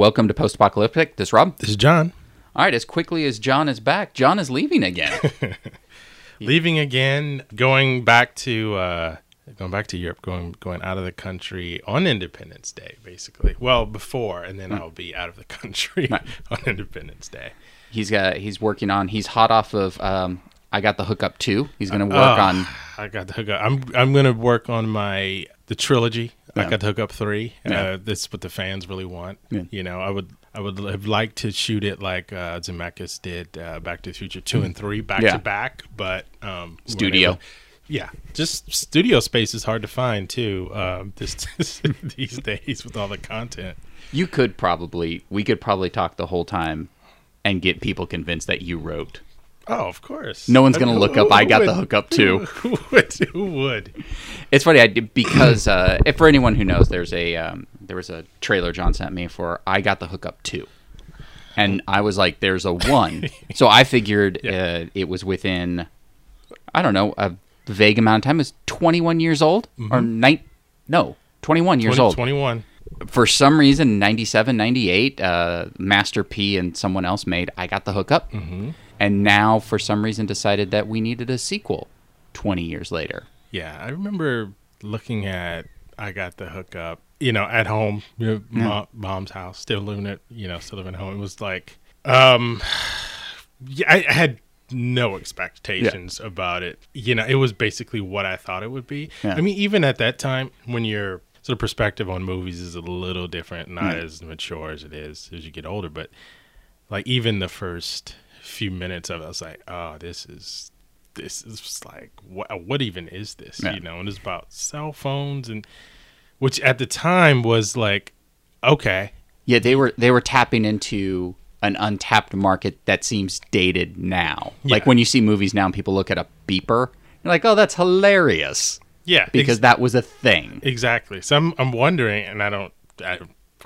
Welcome to Post Apocalyptic. This is Rob. This is John. All right, as quickly as John is back, John is leaving again. Leaving again, going back to uh, going back to Europe, going going out of the country on Independence Day, basically. Well, before, and then I'll be out of the country on Independence Day. he's got he's working on he's hot off of um, I got the hookup too. He's going to work Oh, on I got the hookup. I'm I'm gonna work on my the trilogy. Yeah. I got the hookup three. Yeah. Uh, that's what the fans really want. Yeah. You know, I would I would have liked to shoot it like uh, Zemeckis did uh, Back to the Future two and three back to back, but um, Studio. Yeah, just studio space is hard to find too. Um, this these days with all the content. you could probably we could probably talk the whole time and get people convinced that you wrote. Oh, of course. No one's I gonna look who- up, "I who got the hookup, too." Who would? Who would? It's funny I because uh, if for anyone who knows, there's a um, there was a trailer John sent me for I got the hookup too, and I was like, "There's a one," so I figured uh, it was within I don't know a vague amount of time. Is 21 years old or night? No, 21 years 20, old. 21. For some reason, 97, 98, uh, Master P and someone else made I got the hookup, mm-hmm. And now for some reason decided that we needed a sequel. 20 years later. Yeah, I remember looking at I got the hookup, you know, at home, you know, mom, mom's house, still living it, you know, still living at home. It was like, um, yeah, I, I had no expectations about it. You know, it was basically what I thought it would be. Yeah. I mean, even at that time, when your sort of perspective on movies is a little different, not Yeah. as mature as it is as you get older, but like even the first few minutes of it, I was like, oh, this is this is like what what even is this? Yeah. You know, and it's about cell phones and which at the time was like, okay, Yeah, they were they were tapping into an untapped market that seems dated now. Like when you see movies now and people look at a beeper, you're like, "Oh, that's hilarious." yeah, Because ex- that was a thing. exactly. So I'm I'm wondering, and I don't, I, I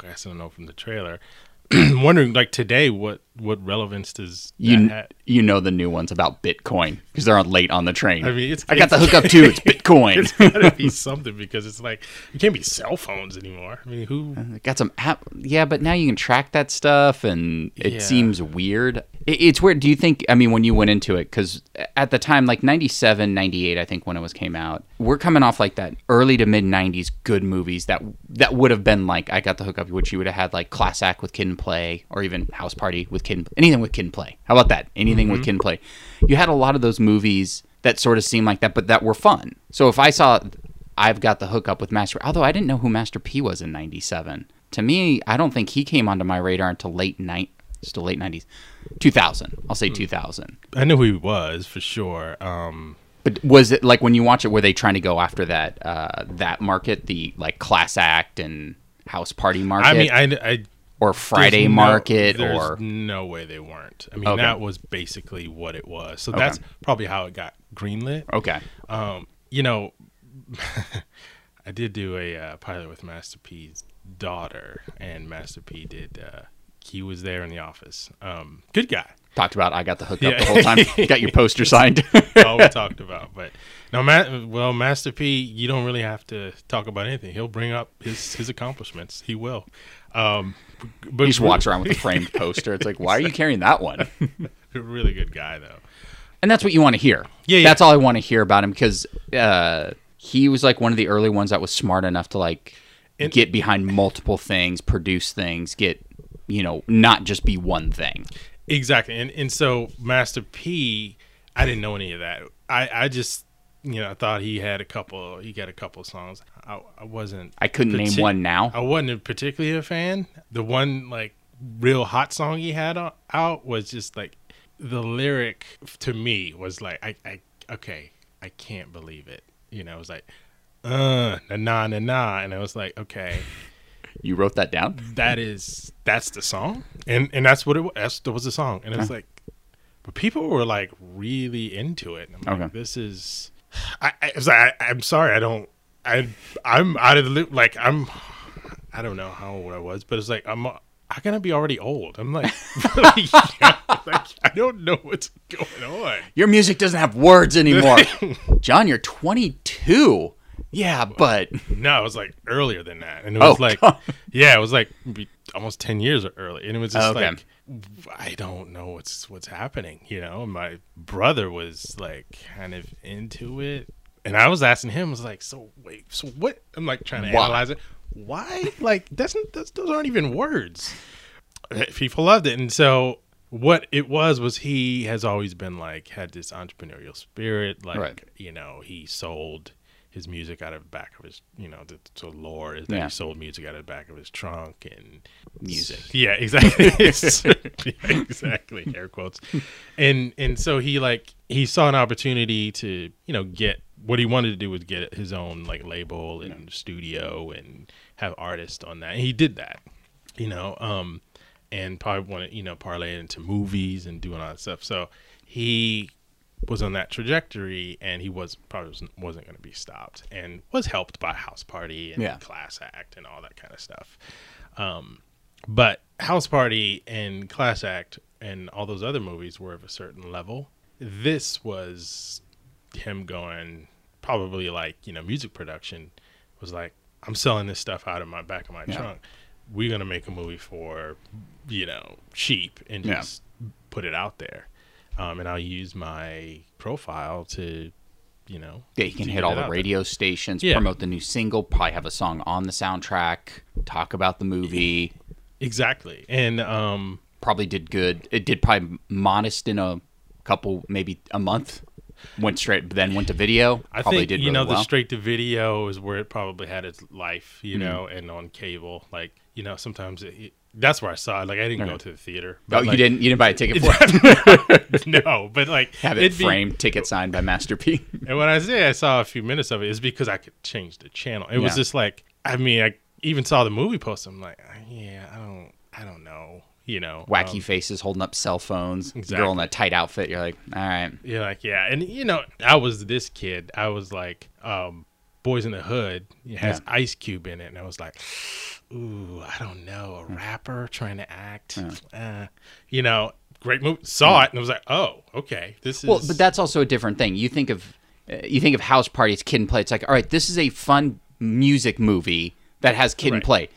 guess I don't know from the trailer. I'm wondering, like today, what what relevance does You that have? you know the new ones about Bitcoin because they're on late on the train. I mean, it's I got the hookup too. It's Bitcoin. It's gotta be something because it's like it can't be cell phones anymore. I mean, who? Uh, got some app yeah but now you can track that stuff and it Yeah. seems weird it, it's weird do you think i mean when you went into it because at the time like 97 98 i think when it was came out we're coming off like that early to mid 90s good movies that that would have been like i got the hookup which you would have had like class act with kid and play or even house party with kid anything with kid and play how about that anything with kid play you had a lot of those movies that sort of seemed like that but that were fun so if i saw I've got the hookup with Master. Although I didn't know who Master P was in '97. To me, I don't think he came onto my radar until late night, still late '90s, 2000. I'll say 2000. I knew who he was for sure. Um, But was it like when you watch it, were they trying to go after that uh, that market, the like class act and house party market, I mean, I, I or Friday no- market, there's or no way they weren't. I mean, Okay. that was basically what it was. So that's probably how it got greenlit. okay, Um, you know, I did do a uh, pilot with Master P's daughter, and Master P did. Uh, he was there in the office. Um, good guy. talked about I got the hookup Yeah. the whole time. got your poster signed. all we talked about. But no, Ma- well, Master P, you don't really have to talk about anything. He'll bring up his his accomplishments. He will. Um, but he just walks around with a framed poster. It's like, why are you carrying that one? a really good guy though. and that's what you want to hear. Yeah, yeah. That's all I want to hear about him because uh, he was like one of the early ones that was smart enough to like And- get behind multiple things, produce things, get you know, not just be one thing. Exactly. And and so Master P, I didn't know any of that. I I just you know I thought he had a couple. He got a couple of songs. I, I wasn't. I couldn't name one now. I wasn't particularly a fan. The one like real hot song he had out was just like the lyric to me was like I I okay I can't believe it. You know it was like uh na na na na and I was like okay You wrote that down? that is that's the song and and that's what it was that's, that was the song and it's was like but people were like really into it and I'm like Okay. this is I, I, it was like, I i'm sorry i don't i i'm out of the loop like i'm i don't know how old i was but it's like i'm i'm gonna be already old i'm like, like i don't know what's going on Your music doesn't have words anymore. John, you're 22. Yeah, but no it was like earlier than that and it oh, was Oh, like God. yeah it was like almost ten years early, and it was just Okay. like I don't know what's what's happening. You know, my brother was like kind of into it, and I was asking him, I was like, so wait, so what? I'm like trying to Why? analyze it. Why? Like that's, that's those aren't even words. People loved it, and so what it was was he has always been like had this entrepreneurial spirit. Like Right. you know, he sold his music out of the back of his, you know, the, the lore is that Yeah. he sold music out of the back of his trunk and Music. yeah, exactly. yeah, exactly. Air quotes. And and so he like he saw an opportunity to, you know, get what he wanted to do was get his own like label and studio and have artists on that. And he did that. You know, um and probably wanted, you know, parlay into movies and doing all that stuff. So he was on that trajectory and he was probably wasn't, wasn't going to be stopped and was helped by House Party and Yeah. Class Act and all that kind of stuff. Um, but House Party and Class Act and all those other movies were of a certain level. This was him going probably like you know music production was like I'm selling this stuff out of my back of my Yeah. trunk. We're gonna make a movie for you know cheap and Yeah. just put it out there, um, and I'll use my profile to you know Yeah, you can hit all the there. radio stations, Yeah. promote the new single, probably have a song on the soundtrack, talk about the movie. exactly and um Probably did good. It did probably modest in a couple, maybe a month. Went straight, then went to video. I probably think did you really know well. the straight to video is where it probably had its life, you Mm-hmm. know, and on cable, like you know, sometimes it, that's where I saw it. Like I didn't go to the theater. oh, you didn't? You didn't buy a ticket for it? no, but like have it it'd be- framed, ticket signed by Master P. and when I say I saw a few minutes of it, is because I could change the channel. It was just like I mean, I even saw the movie post. I'm like, "Uh, yeah, I don't, I don't know, you know, Wacky um, faces holding up cell phones. Girl in a tight outfit. You're like, all right. You're like, yeah, and you know, I was this kid. I was like, um, Boyz n the Hood it has Yeah. Ice Cube in it, and I was like, ooh, I don't know, a Hmm. rapper trying to act, uh, you know, great movie. Saw it, and I was like, oh, okay, this is Well, but that's also a different thing. You think of uh, you think of house parties, kid and play. It's like, all right, this is a fun music movie that has kid and play.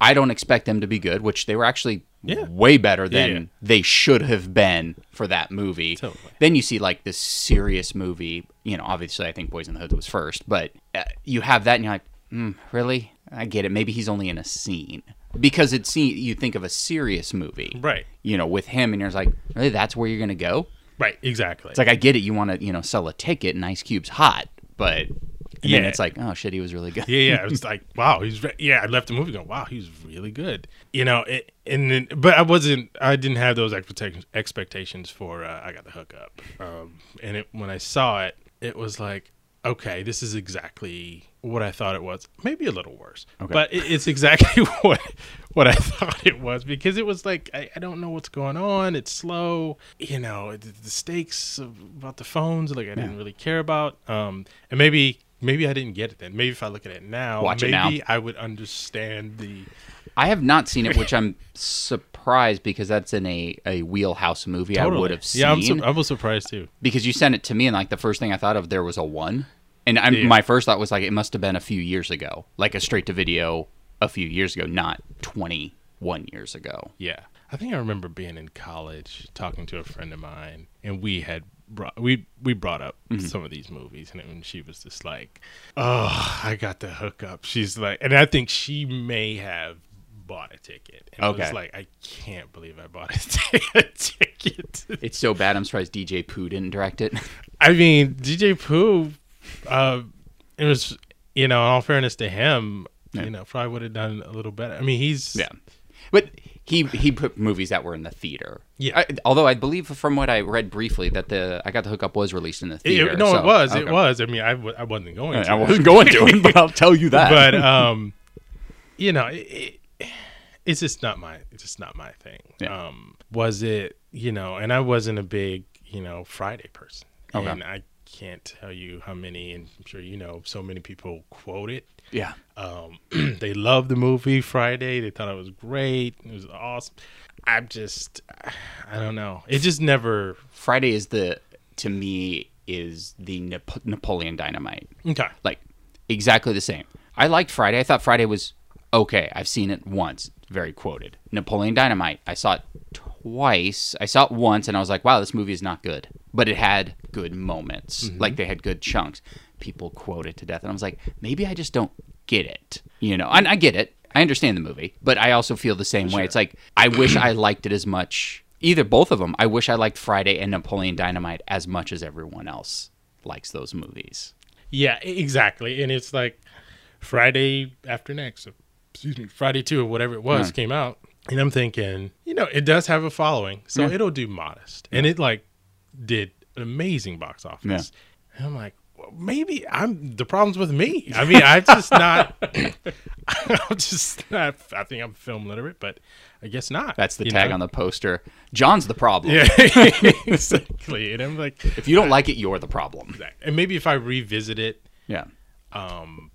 I don't expect them to be good, which they were actually Yeah. way better than Yeah, yeah. they should have been for that movie. Totally. Then you see like this serious movie. You know, obviously, I think Boyz n the Hood was first, but uh, you have that, and you're like, mm, really? I get it. Maybe he's only in a scene because it's. You think of a serious movie, right, You know, with him, and you're like, really? That's where you're gonna go? right, exactly. It's like I get it. You want to, you know, sell a ticket, and Ice Cube's hot, but and then Yeah. it's like, oh shit, he was really good. yeah, yeah. It was like, wow, he's re- yeah. I left the movie going, wow, he was really good. You know, it, and then, but I wasn't. I didn't have those expectations expectations for. Uh, I got the hook up, um, and it, when I saw it, it was like, okay, this is exactly what I thought it was. Maybe a little worse, Okay. but it, it's exactly what what I thought it was because it was like I, I don't know what's going on. It's slow, you know. The, the stakes about the phones, like I didn't really care about, um, and maybe. Maybe I didn't get it then. Maybe if I look at it now, Watch it maybe now. I would understand the. I have not seen it, which I'm surprised because that's in a, a wheelhouse movie I would have seen. Yeah, I'm, su- I was surprised too. because you sent it to me, and like the first thing I thought of there was a one, and I'm, Yeah. my first thought was like it must have been a few years ago, like a straight to video a few years ago, not 21 years ago. Yeah, I think I remember being in college talking to a friend of mine, and we had brought we we brought up Mm-hmm. some of these movies, and, and she was just like, "Oh, I got the hookup." She's like, and I think she may have bought a ticket. And It was Okay. like, I can't believe I bought a, t- a ticket. It's so bad. I'm surprised DJ Pooh didn't direct it. I mean, DJ Pooh, uh, it was, you know, in all fairness to him, Yeah. you know, probably would have done a little better. I mean, he's, Yeah, but he he put movies that were in the theater. Yeah. I, although I believe from what I read briefly that the I got the hookup was released in the It- theater. no, so- it was, it was. I mean, I, w- I wasn't going. I to. wasn't going to it, but I'll tell you that. but um, you know, it, it, it's just not my, it's just not my thing. Yeah. Um, was it, you know, and I wasn't a big, you know, Friday person, Okay. and I can't tell you how many, and I'm sure you know, so many people quote it. yeah, Um, they loved the movie Friday. They thought it was great. It was awesome. I'm just, I don't know. It just never. Friday is the to me is the Nap- Napoleon Dynamite. Okay. Like exactly the same. I liked Friday. I thought Friday was okay. I've seen it once. very quoted. Napoleon Dynamite, I saw it twice. I saw it once and I was like, wow, this movie is not good. But it had good moments. Mm-hmm. Like they had good chunks. People quote it to death. And I was like, maybe I just don't get it. You know, and I get it. I understand the movie, but I also feel the same way. It's like, I wish I liked it as much. Either both of them. I wish I liked Friday and Napoleon Dynamite as much as everyone else likes those movies. Yeah, exactly. And it's like Friday after next, excuse me, Friday two or whatever it was Yeah. came out, and I'm thinking, you know, it does have a following, so Yeah. it'll do modest, and it like did an amazing box office. And I'm like, well, maybe I'm the problem's with me. I mean, I'm just not. I'm just not. I think I'm film literate, but I guess not. That's the tag know? on the poster. John's the problem. Yeah, exactly. And I'm like, If you don't like it, you're the problem. and maybe if I revisit it, Yeah. um,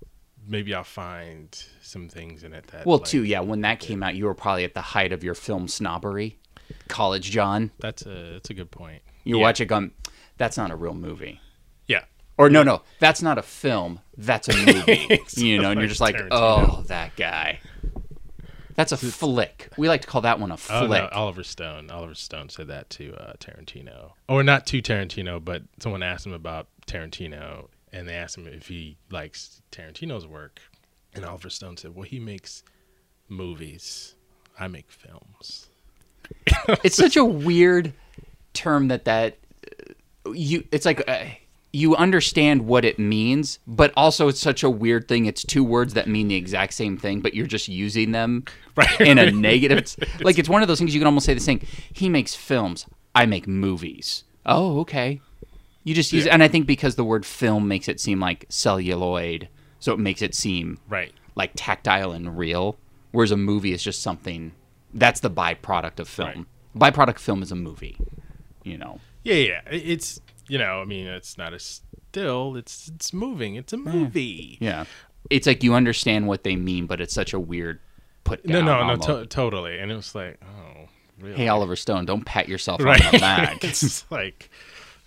maybe I'll find some things in it that. Well, like, too, yeah. When that came out, you were probably at the height of your film snobbery. College John. That's a that's a good point. You yeah. watch it going, that's not a real movie. Yeah. Or no, no, that's not a film. That's a movie. You know, and you're just like, oh, that guy. That's a flick. We like to call that one a Oh flick. no, Oliver Stone. Oliver Stone said that to uh, Tarantino, or not to Tarantino, but someone asked him about Tarantino, and they asked him if he likes Tarantino's work, and Oliver Stone said, "Well, he makes movies. I make films." it's such a weird term that that uh, you it's like uh, you understand what it means but also it's such a weird thing. It's two words that mean the exact same thing but you're just using them Right. in a negative it's, like it's one of those things you can almost say the same. He makes films i make movies. Oh okay. You just use and i think because the word film makes it seem like celluloid so it makes it seem Right. like tactile and real, whereas a movie is just something that's the byproduct of film. Byproduct film is a movie, you know. Yeah, yeah. It's you know, I mean, it's not a still. It's it's moving. It's a movie. Yeah, it's like you understand what they mean, but it's such a weird put No, down. no, no, almost. to- totally. And it was like, oh, really? Hey, Oliver Stone, don't pat yourself right. on the back. it's like,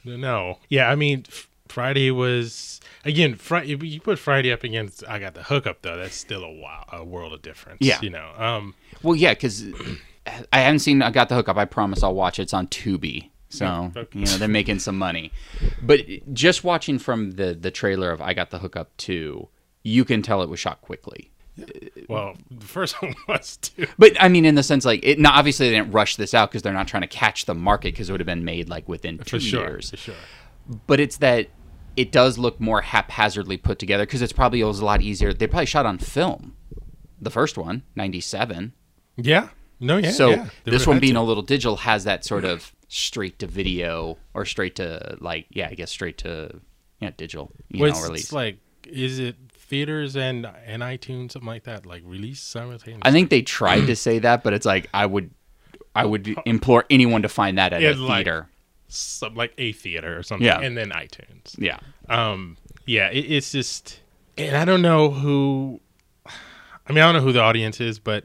no. Yeah, I mean, Friday was again. Friday, you put Friday up against. I got the hookup though. That's still a wow, a world of difference. Yeah. you know. Um, well, yeah, because I haven't seen. I got the hookup. I promise I'll watch it. It's on Tubi. So Okay. you know they're making some money, but just watching from the the trailer of I got the hookup Two, you can tell it was shot quickly. well, the first one was too. But I mean, in the sense, like, it. Not, obviously, they didn't rush this out because they're not trying to catch the market because it would have been made like within two For sure, years. for sure. But it's that it does look more haphazardly put together because it's probably it was a lot easier. They probably shot on film, the first one, '97. Yeah. No. Yeah. so yeah. This one being to. a little digital has that sort of straight to video or straight to like yeah, I guess straight to yeah digital you Well, know release. it's like, is it theaters and and iTunes something like that? Like release simultaneously. I think they tried to say that, but it's like I would. I would implore anyone to find that at Yeah, a like- theater. some like a theater or something, Yeah. and then iTunes. yeah. Um, yeah, it, it's just, and I don't know who. I mean, I don't know who the audience is, but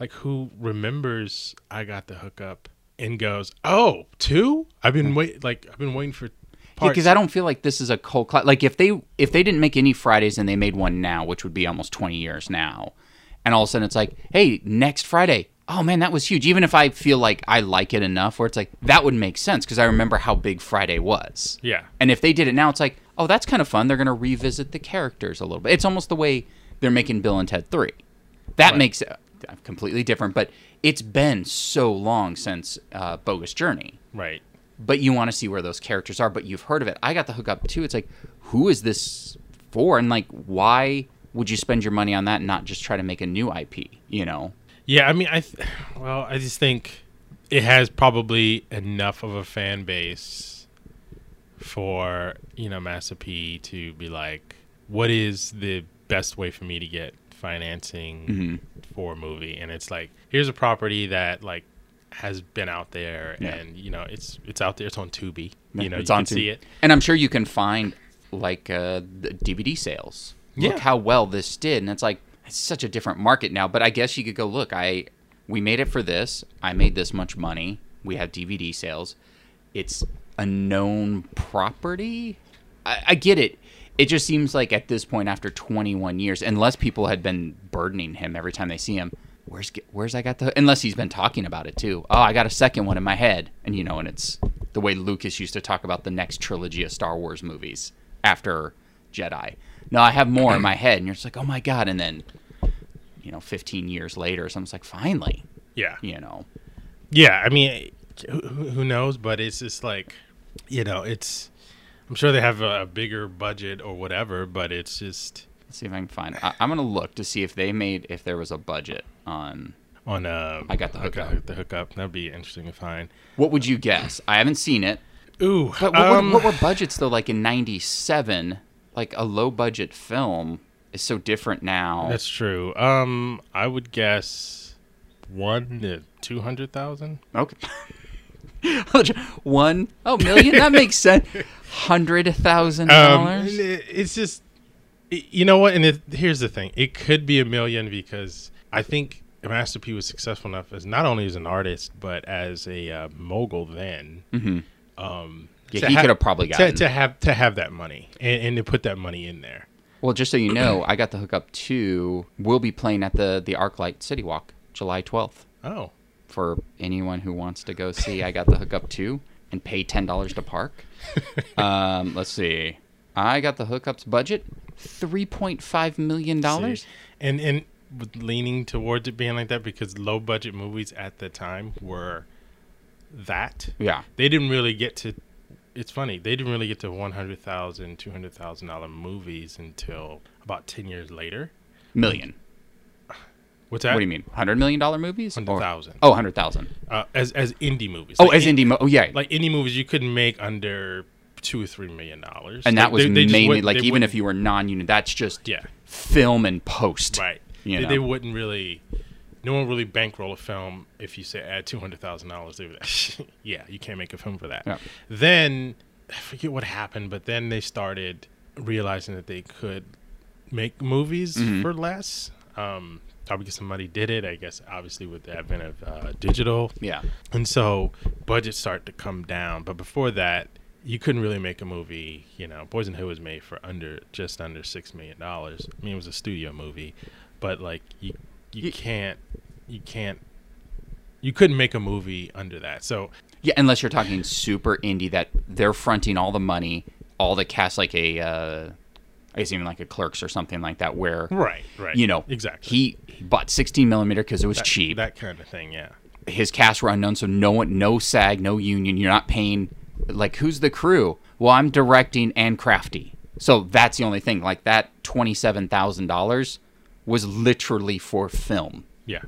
like who remembers I got the hookup and goes, "Oh, two? I've been wait, like I've been waiting for parts." because I don't feel like this is a cold class. Like if they if they didn't make any Fridays and they made one now, which would be almost twenty years now, and all of a sudden it's like, hey, next Friday. Oh man, that was huge. Even if I feel like I like it enough, where it's like that would make sense because I remember how big Friday was. yeah, And if they did it now, it's like, oh, that's kind of fun. They're going to revisit the characters a little bit. It's almost the way they're making Bill and Ted Three. That Right. makes it completely different. But it's been so long since uh, Bogus Journey right. but you want to see where those characters are but you've heard of it i got the hookup too it's like who is this for and like why would you spend your money on that and not just try to make a new ip you know Yeah, I mean, I th- well, I just think it has probably enough of a fan base for you know Master P to be like, what is the best way for me to get financing Mm-hmm. for a movie? And it's like, here's a property that like has been out there, Yeah. and you know, it's it's out there. It's on Tubi. You know, it's you on can see it. and i'm sure you can find like uh the dvd sales look Yeah. how well this did and it's like it's such a different market now but i guess you could go look i we made it for this i made this much money we have dvd sales it's a known property I, I get it it just seems like at this point after 21 years unless people had been burdening him every time they see him where's where's I got the unless he's been talking about it too. Oh, I got a second one in my head, and you know, and it's the way Lucas used to talk about the next trilogy of Star Wars movies after Jedi. No, I have more in my head, and you're just like, oh my god, and then you know, 15 years later, someone's like, finally, Yeah. you know, Yeah, I mean, who, who knows? But it's just like, you know, it's. I'm sure they have a, bigger budget or whatever, but it's just let's see if I can find. I, I'm gonna look to see if they made if there was a budget on. on. Uh, I got the hookup. The hookup. That'd be interesting to find. What would you guess? I haven't seen it. Ooh, But what, um, were, what were budgets though? Like in '97, like a low budget film is so different now. that's true. Um, I would guess one to two hundred thousand. okay. One oh million that makes sense. Hundred thousand Um, dollars. it's just, you know what? And it, here's the thing: it could be a million because I think Master P was successful enough as not only as an artist but as a uh, mogul then. Mm-hmm. Um, Yeah, he ha- could have probably to, gotten. to have to have that money and, and to put that money in there. well, just so you know, I got the hookup too. We'll be playing at the the ArcLight City Walk, July 12th. Oh, For anyone who wants to go see, I got the hookup too, and pay ten dollars to park. um, let's see. I got the hookups budget three point five million dollars. See? and and leaning towards it being like that because low budget movies at the time were that Yeah, they didn't really get to it's funny they didn't really get to 100000 200000 dollar movies until about 10 years later million. What's that What do you mean? Hundred million dollar movies? Or- 100000 Oh, hundred thousand. uh, as as indie movies Oh, Like, as indie. Mo- oh, yeah. like indie movies you couldn't make under two or three million dollars and that Like, was they- they mainly like even if you were non-union, that's just yeah film and post. right You they, know? they wouldn't really no one really bankroll a film if you say add two hundred thousand dollars. They would, yeah, you can't make a film for that. Yeah. Then I forget what happened, but then they started realizing that they could make movies Mhm. for less. Um, probably because somebody did it. I guess obviously with the advent of uh, digital, Yeah. and so budgets start to come down. But before that, you couldn't really make a movie. You know, Boys in the was made for under just under six million dollars. I mean, it was a studio movie, but like you, you You- can't, you can't, you couldn't make a movie under that. So Yeah, unless you're talking super indie that they're fronting all the money, all the cast like a uh I guess even like a clerks or something like that where right, right, you know exactly. he, he bought 16 millimeter because it was that, cheap. that kind of thing. Yeah, his casts were unknown so no one no sag no union you're not paying like who's the crew? Well i'm directing and crafty. So that's the only thing like that $27000 was literally for film. Yeah,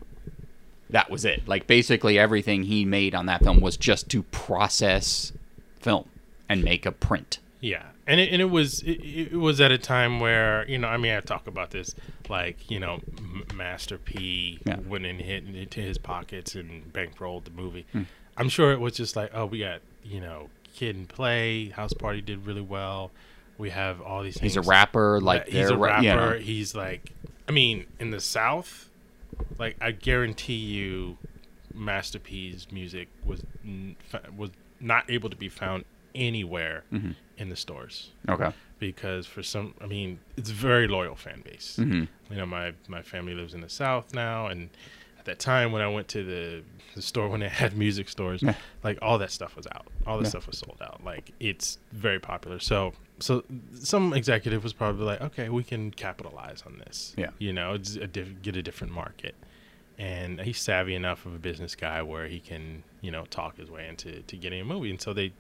that was it. Like basically everything he made on that film was just to process film and make a print yeah. And it, and it was it, it was at a time where you know I mean I talk about this like you know M- Master P Yeah. went and hit into his pockets and bankrolled the movie. Hmm. I'm sure it was just like oh we got you know Kid and Play House Party did really well. We have all these. he's a rapper like he's a rapper. He's like, I mean, in the South, like I guarantee you, Master P's music was was not able to be found anywhere Mm-hmm. in the stores okay because for some, I mean, it's a very loyal fan base. hmm You know, my my family lives in the South now, and at that time when I went to the the store when it had music stores, Yeah. like all that stuff was out. All that Yeah. stuff was sold out. Like it's very popular. So so some executive was probably like, okay, we can capitalize on this. Yeah. you know, it's a diff- get a different market. And he's savvy enough of a business guy where he can, you know, talk his way into to getting a movie. And so they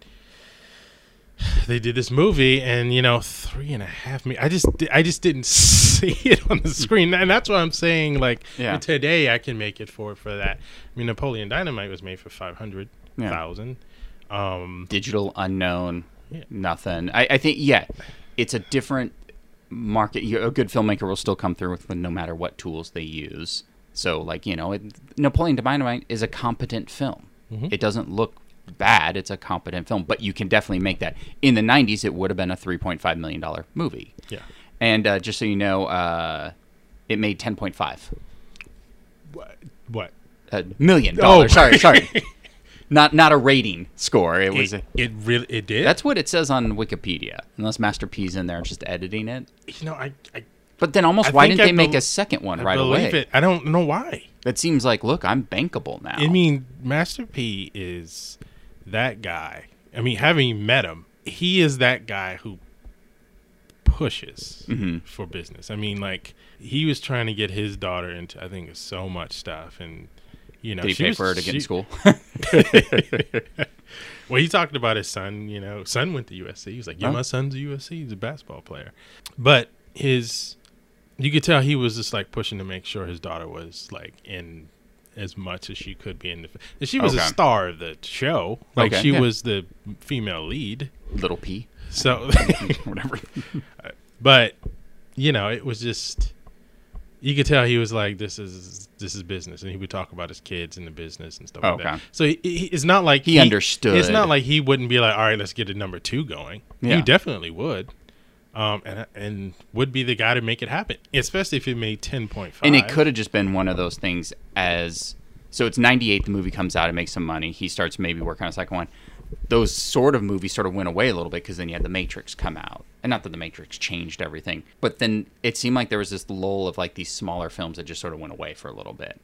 they did this movie and you know three and a half me i just i just didn't see it on the screen. And that's why i'm saying like Yeah. today i can make it for for that. I mean napoleon dynamite was made for 500000 um digital unknown Yeah. nothing. I, I think yeah it's a different market. A good filmmaker will still come through with no matter what tools they use. So like you know it, napoleon dynamite is a competent film. Mhm. it doesn't look bad it's a competent film but you can definitely make that in the 90s it would have been a 3.5 million dollar movie yeah and uh, just so you know uh, it made 10.5 what what a million dollars Oh. sorry sorry not not a rating score it was it, a, it really it did That's what it says on Wikipedia, unless Master P's in there just editing it. you know i i But then almost I why didn't I they make a second one I right away? it. I don't know why. That seems like, look, I'm bankable now. I mean, Master P is that guy. I mean, having met him, he is that guy who pushes Mhm. for business. I mean, like he was trying to get his daughter into, I think, so much stuff, and you know, Did he she pay was- for her to get in school? well, he talked about his son. You know, son went to USC. He was like, "Yeah, Oh. my son's a USC. He's a basketball player." But his, you could tell he was just like pushing to make sure his daughter was like in as much as she could be in the. And she was a star of the show. Like Okay, she yeah. was the female lead. Little P, So, whatever. but you know, it was just. You could tell he was like, "This is this is business," and he would talk about his kids and the business and stuff like that. So he, he, it's not like He understood. It's not like he wouldn't be like, "All right, let's get a number two going." Yeah. He definitely would, um, and and would be the guy to make it happen, especially if it made ten point five. And it could have just been one of those things as so it's 98 the movie comes out it makes some money he starts maybe working on a second one. Those sort of movies sort of went away a little bit because then you had the matrix come out. And not that the matrix changed everything but then it seemed like there was this lull of like these smaller films that just sort of went away for a little bit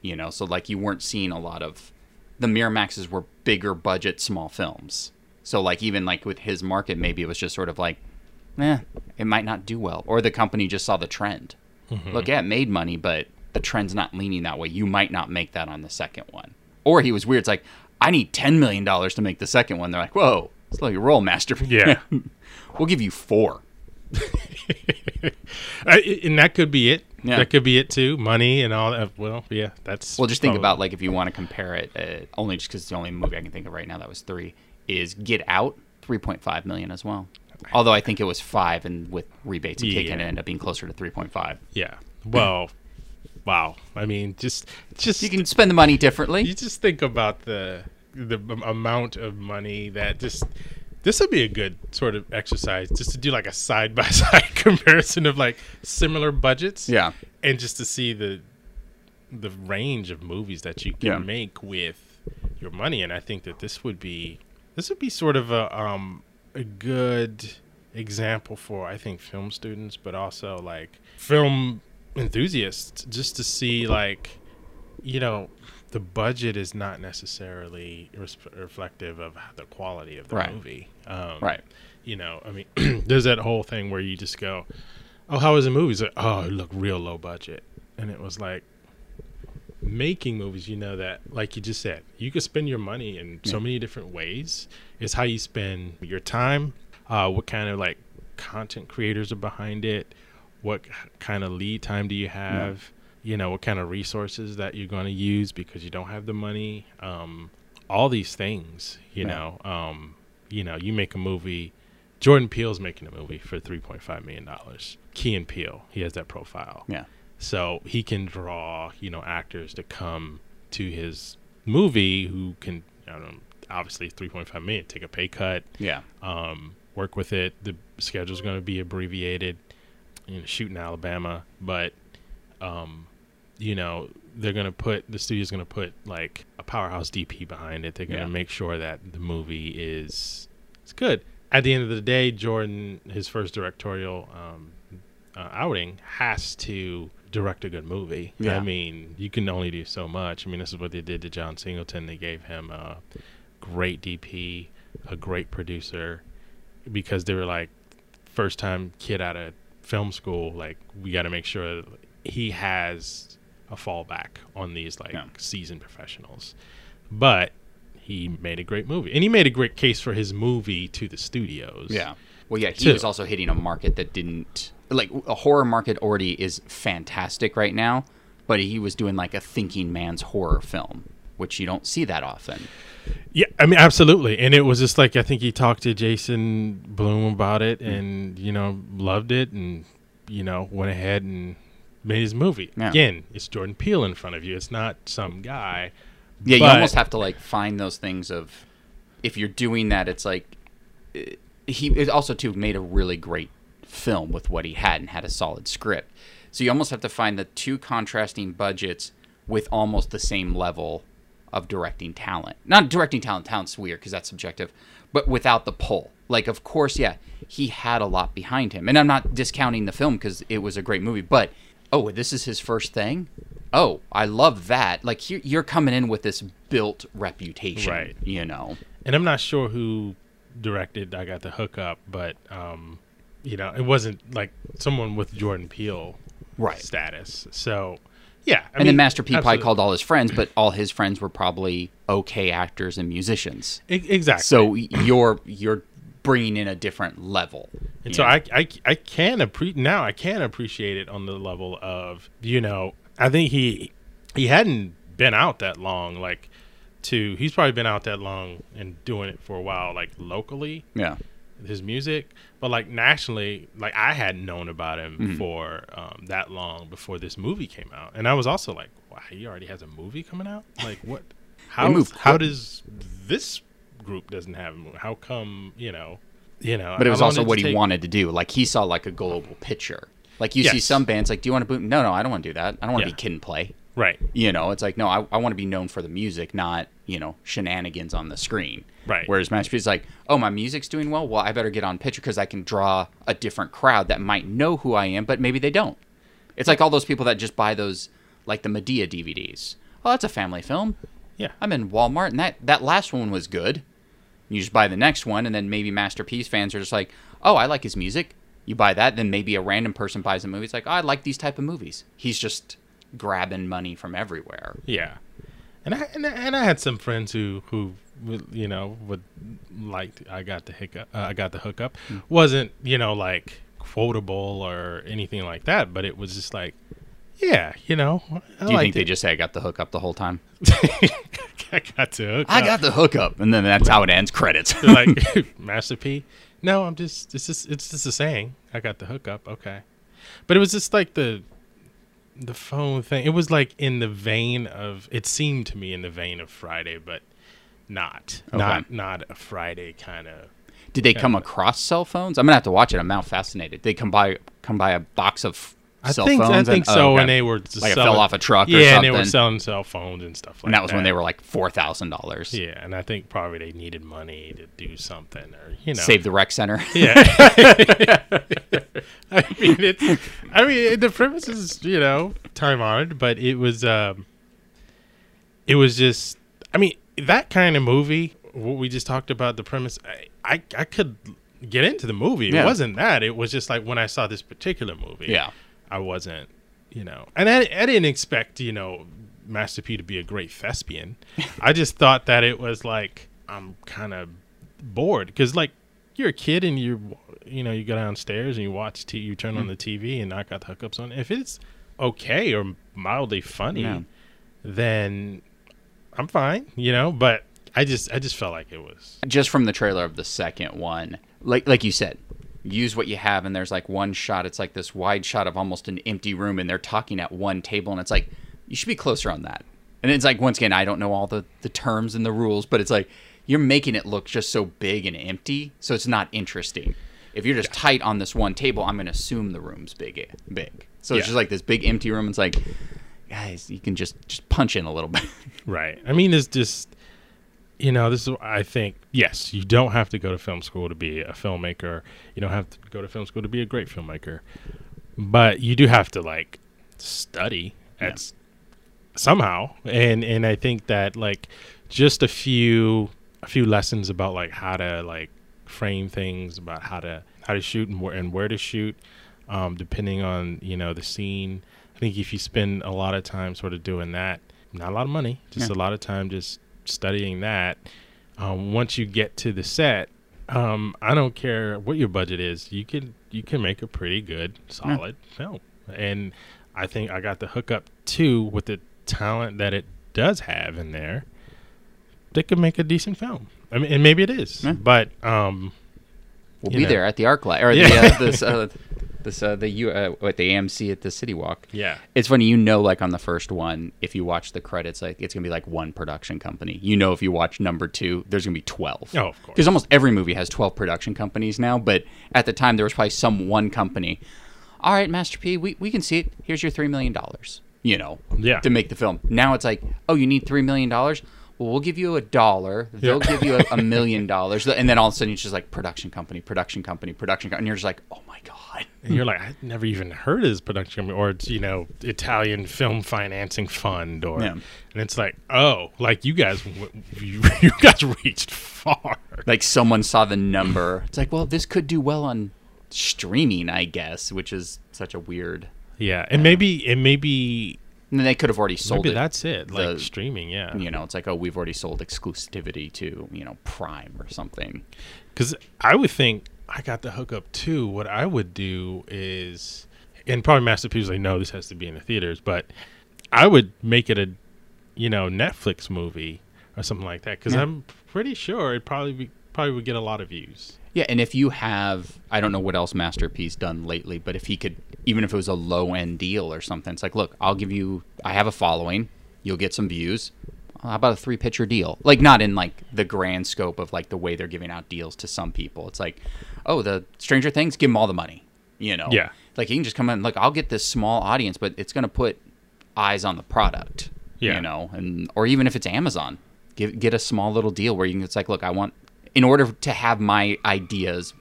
you know? So like you weren't seeing a lot of the miramaxes were bigger budget small films. So like even like with his market maybe it was just sort of like eh, it might not do well or the company just saw the trend look yeah it made money but the trend's not leaning that way you might not make that on the second one or he was weird it's like i need 10 million dollars to make the second one they're like whoa slow your roll master Yeah. we'll give you four I, and that could be it. Yeah. That could be it too. Money and all that. Well, yeah, that's. well just think about like if you want to compare it uh, only just because it's the only movie i can think of right now that was three is get out 3.5 million as well although i think it was five and with rebates and Yeah. and it ended up being closer to 3.5 Yeah. Well, wow. I mean, just just you can spend the money differently you just think about the the amount of money that just this would be a good sort of exercise just to do like a side by side comparison of like similar budgets yeah and just to see the the range of movies that you can Yeah. make with your money and i think that this would be this would be sort of a um a good example for i think film students but also like film enthusiasts just to see like you know the budget is not necessarily res- reflective of the quality of the Right. movie um, right you know, I mean, there's that whole thing where you just go, "Oh, how was the movie?" It's like, "Oh, it looked real low budget," and it was like making movies. You know that, like you just said, you could spend your money in so many different ways. It's how you spend your time, uh, what kind of like content creators are behind it, what kind of lead time do you have. You know what kind of resources that you're going to use because you don't have the money. Um, all these things, you Yeah. know. Um, you know, you make a movie. Jordan Peele's making a movie for three point five million dollars. Key and Peele, he has that profile, yeah so he can draw you know actors to come to his movie who can, I don't know, obviously three point five million, take a pay cut, yeah um, work with it. The schedule's going to be abbreviated. You know, shoot in Alabama, but um, you know they're going to put the studio's going to put like a powerhouse DP behind it. They're going to Yeah. make sure that the movie is it's good. At the end of the day, Jordan, his first directorial um, uh, outing, has to direct a good movie. Yeah. I mean, you can only do so much. I mean, this is what they did to John Singleton. They gave him a great DP, a great producer, because they were like, first time kid out of film school, like, we got to make sure he has a fallback on these, like, Yeah. seasoned professionals. But he made a great movie. And he made a great case for his movie to the studios. Yeah. Well, yeah, he Too. was also hitting a market that didn't like a horror market already is fantastic right now, but he was doing like a thinking man's horror film, which you don't see that often. Yeah, I mean, absolutely. And it was just like I think he talked to Jason Blum about it, and you know, loved it, and you know, went ahead and made his movie. Yeah. Again, it's Jordan Peele in front of you. It's not some guy. Yeah, you almost have to like find those things of if you're doing that, it's like uh, he it also too made a really great film with what he had and had a solid script. So you almost have to find the two contrasting budgets with almost the same level of directing talent. Not directing talent, talent's weird because that's subjective, but without the pull. like of course, yeah, he had a lot behind him, and I'm not discounting the film because it was a great movie, but oh, this is his first thing. Oh, I love that. Like you're, coming in with this built reputation, Right. You know, and I'm not sure who directed I Got the Hookup, but um, you know, it wasn't like someone with Jordan Peele Right. status. So yeah, I and then Master P probably called all his friends, but all his friends were probably okay actors and musicians. Exactly. So you're you're bringing in a different level. And so? I, I I can appreciate now I can appreciate it on the level of you know I think he he hadn't been out that long like to he's probably been out that long and doing it for a while like locally yeah. His music but like nationally like I hadn't known about him Mm-hmm. for um, that long before this movie came out and I was also like wow he already has a movie coming out like what how how does this group doesn't have a movie how come you know you know But it was also what he take- wanted to do. Like he saw like a global picture. Like you see some bands like, do you want to boot? No, no, I don't want to do that. I don't want to Yeah. be kid and play. Right You know, it's like no, I, I want to be known for the music, not you know shenanigans on the screen. Right. Whereas Master P is like, oh, my music's doing well. Well, I better get on picture because I can draw a different crowd that might know who I am, but maybe they don't. It's like all those people that just buy those like the Madea DVDs. Oh, that's a family film. Yeah. I'm in Walmart, and that that last one was good. You just buy the next one, and then maybe Master P's fans are just like, "Oh, I like his music." You buy that, then maybe a random person buys a movie. It's like, "Oh, I like these type of movies." He's just grabbing money from everywhere. Yeah, and I and I, and I had some friends who who would, you know would like I got the hiccup uh, I got the hookup Hmm. wasn't you know like quotable or anything like that, but it was just like yeah you know I Do you think liked they just say, "I got the hookup" the whole time? I got the hook I got the hookup, and then that's how it ends. Credits. Like Master P. No, I'm just it's just it's just a saying. I got the hookup. Okay, but it was just like the the phone thing. It was like in the vein of it seemed to me in the vein of Friday, but not Okay. not not a Friday kind of. Did they come across cell phones? I'm gonna have to watch it. I'm now fascinated. They come by come by a box of I cell think phones. I and- think oh, so. okay. And they were like selling, fell off a truck or yeah, and they were selling cell phones and stuff like and that was when they were like four thousand dollars. Yeah, and I think probably they needed money to do something or you know Save the rec center. Yeah. I mean, it's. I mean, the premise is you know time honored, but it was. um It was just. I mean, that kind of movie. What we just talked about the premise. I I, I could get into the movie. Yeah. It wasn't that. It was just like when I saw this particular movie. yeah. I wasn't. You know, and I, I didn't expect you know Master P to be a great thespian. I just thought that it was like I'm kind of bored because like you're a kid and you you know you go downstairs and you watch t- you turn Mm. on the TV and I got the hookups on. If it's okay or mildly funny, Yeah. then I'm fine. You know, but I just I just felt like it was just from the trailer of the second one, like like you said, use what you have, and there's like one shot. It's like this wide shot of almost an empty room, and they're talking at one table, and it's like you should be closer on that. And it's like once again, I don't know all the the terms and the rules, but it's like you're making it look just so big and empty, so it's not interesting. If you're just tight on this one table, I'm gonna assume the room's big, big. So it's Yeah. just like this big empty room. It's like, guys, you can just just punch in a little bit. Right. I mean, it's just, you know, this is, I think, yes, you don't have to go to film school to be a filmmaker. You don't have to go to film school to be a great filmmaker. But you do have to, like, study at s- somehow. And, and I think that, like, just a few, a few lessons about, like, how to, like, frame things, about how to, how to shoot and where, and where to shoot, um, depending on, you know, the scene. I think if you spend a lot of time sort of doing that, not a lot of money, just Yeah. a lot of time just studying that. Um, once you get to the set, um, I don't care what your budget is, you can you can make a pretty good, solid film. And I think I got the hookup too with the talent that it does have in there. They could make a decent film. I mean, and maybe it is, Yeah. but um, We'll You be know. there at the ArcLight or Yeah. the uh, this uh, this uh, the U uh, what the AMC at the City Walk. yeah, It's funny, you know, like on the first one, if you watch the credits, like it's gonna be like one production company. You know, if you watch number two, there's gonna be twelve. Oh, of course. Because almost every movie has twelve production companies now. But at the time, there was probably some one company. All right, Master P, we, we can see it. Here's your three million dollars. You know, Yeah. to make the film. Now it's like, oh, you need three million dollars. Well, we'll give you a dollar. They'll Yeah. give you a, a million dollars, and then all of a sudden it's just like production company, production company, production company, and you're just like, oh my god. And you're like, I've never even heard of this production company, or it's you know Italian Film Financing Fund, or Yeah. and it's like, oh, like you guys, you, you guys reached far. Like someone saw the number. It's like, well, this could do well on streaming, I guess, which is such a weird. Yeah, and maybe and maybe And then they could have already sold maybe it. that's it, like the- streaming. Yeah, you know, it's like, oh, we've already sold exclusivity to you know Prime or something. Because I would think I got the hookup too. What I would do is, and probably Master P's like, no, this has to be in the theaters, but I would make it a, you know, Netflix movie or something like that. Because Yeah. I'm pretty sure it probably be, probably would get a lot of views. Yeah, and if you have, I don't know what else Master P's done lately, but if he could, even if it was a low end deal or something, it's like, look, I'll give you, I have a following, you'll get some views. How about a three picture deal? Like, not in like the grand scope of like the way they're giving out deals to some people. It's like, oh, the Stranger Things, give them all the money, you know? Yeah. Like, you can just come in, like, I'll get this small audience, but it's going to put eyes on the product, Yeah. you know? And, or even if it's Amazon, give, get a small little deal where you can, it's like, look, I want, in order to have my ideas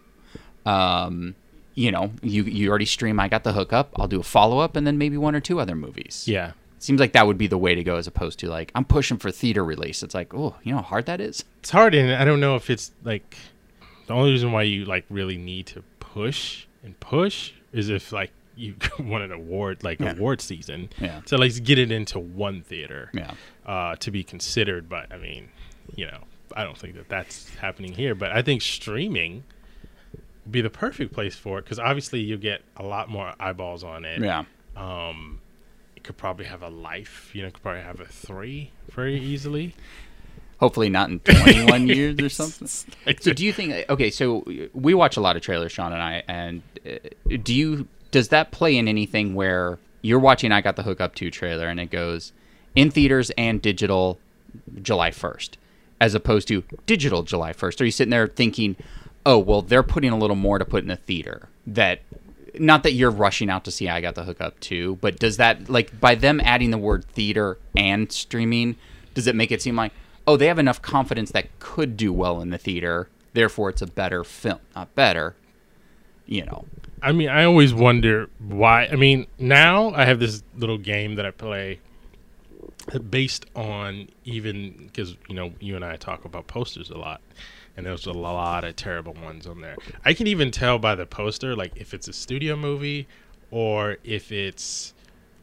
um, you know, you you already stream. I got the hookup. I'll do a follow up, and then maybe one or two other movies. Yeah. seems like that would be the way to go, as opposed to like I'm pushing for theater release. It's like, oh, you know how hard that is. It's hard, and I don't know if it's like the only reason why you like really need to push and push is if like you want an award, like Yeah. award season. Yeah. So like get it into one theater. Yeah, uh, to be considered. But I mean, you know, I don't think that that's happening here. But I think streaming would be the perfect place for it because obviously you get a lot more eyeballs on it. yeah, Um, it could probably have a life. You know, it could probably have a three very easily. hopefully not in 21 years or something. So do you think? Okay, so we watch a lot of trailers, Sean and I, and uh, do you? Does that play in anything where you're watching? I got the hookup two trailer, and it goes in theaters and digital July 1st, as opposed to digital July 1st. Are you sitting there thinking, oh, well, they're putting a little more to put in the theater? That not that you're rushing out to see I got the hookup too, but does that like by them adding the word theater and streaming, does it make it seem like oh they have enough confidence that could do well in the theater, therefore it's a better film, not better, you know? I mean, I always wonder why. I mean, now I have this little game that I play based on even because you know you and I talk about posters a lot, and there's a lot of terrible ones on there. I can even tell by the poster, like if it's a studio movie or if it's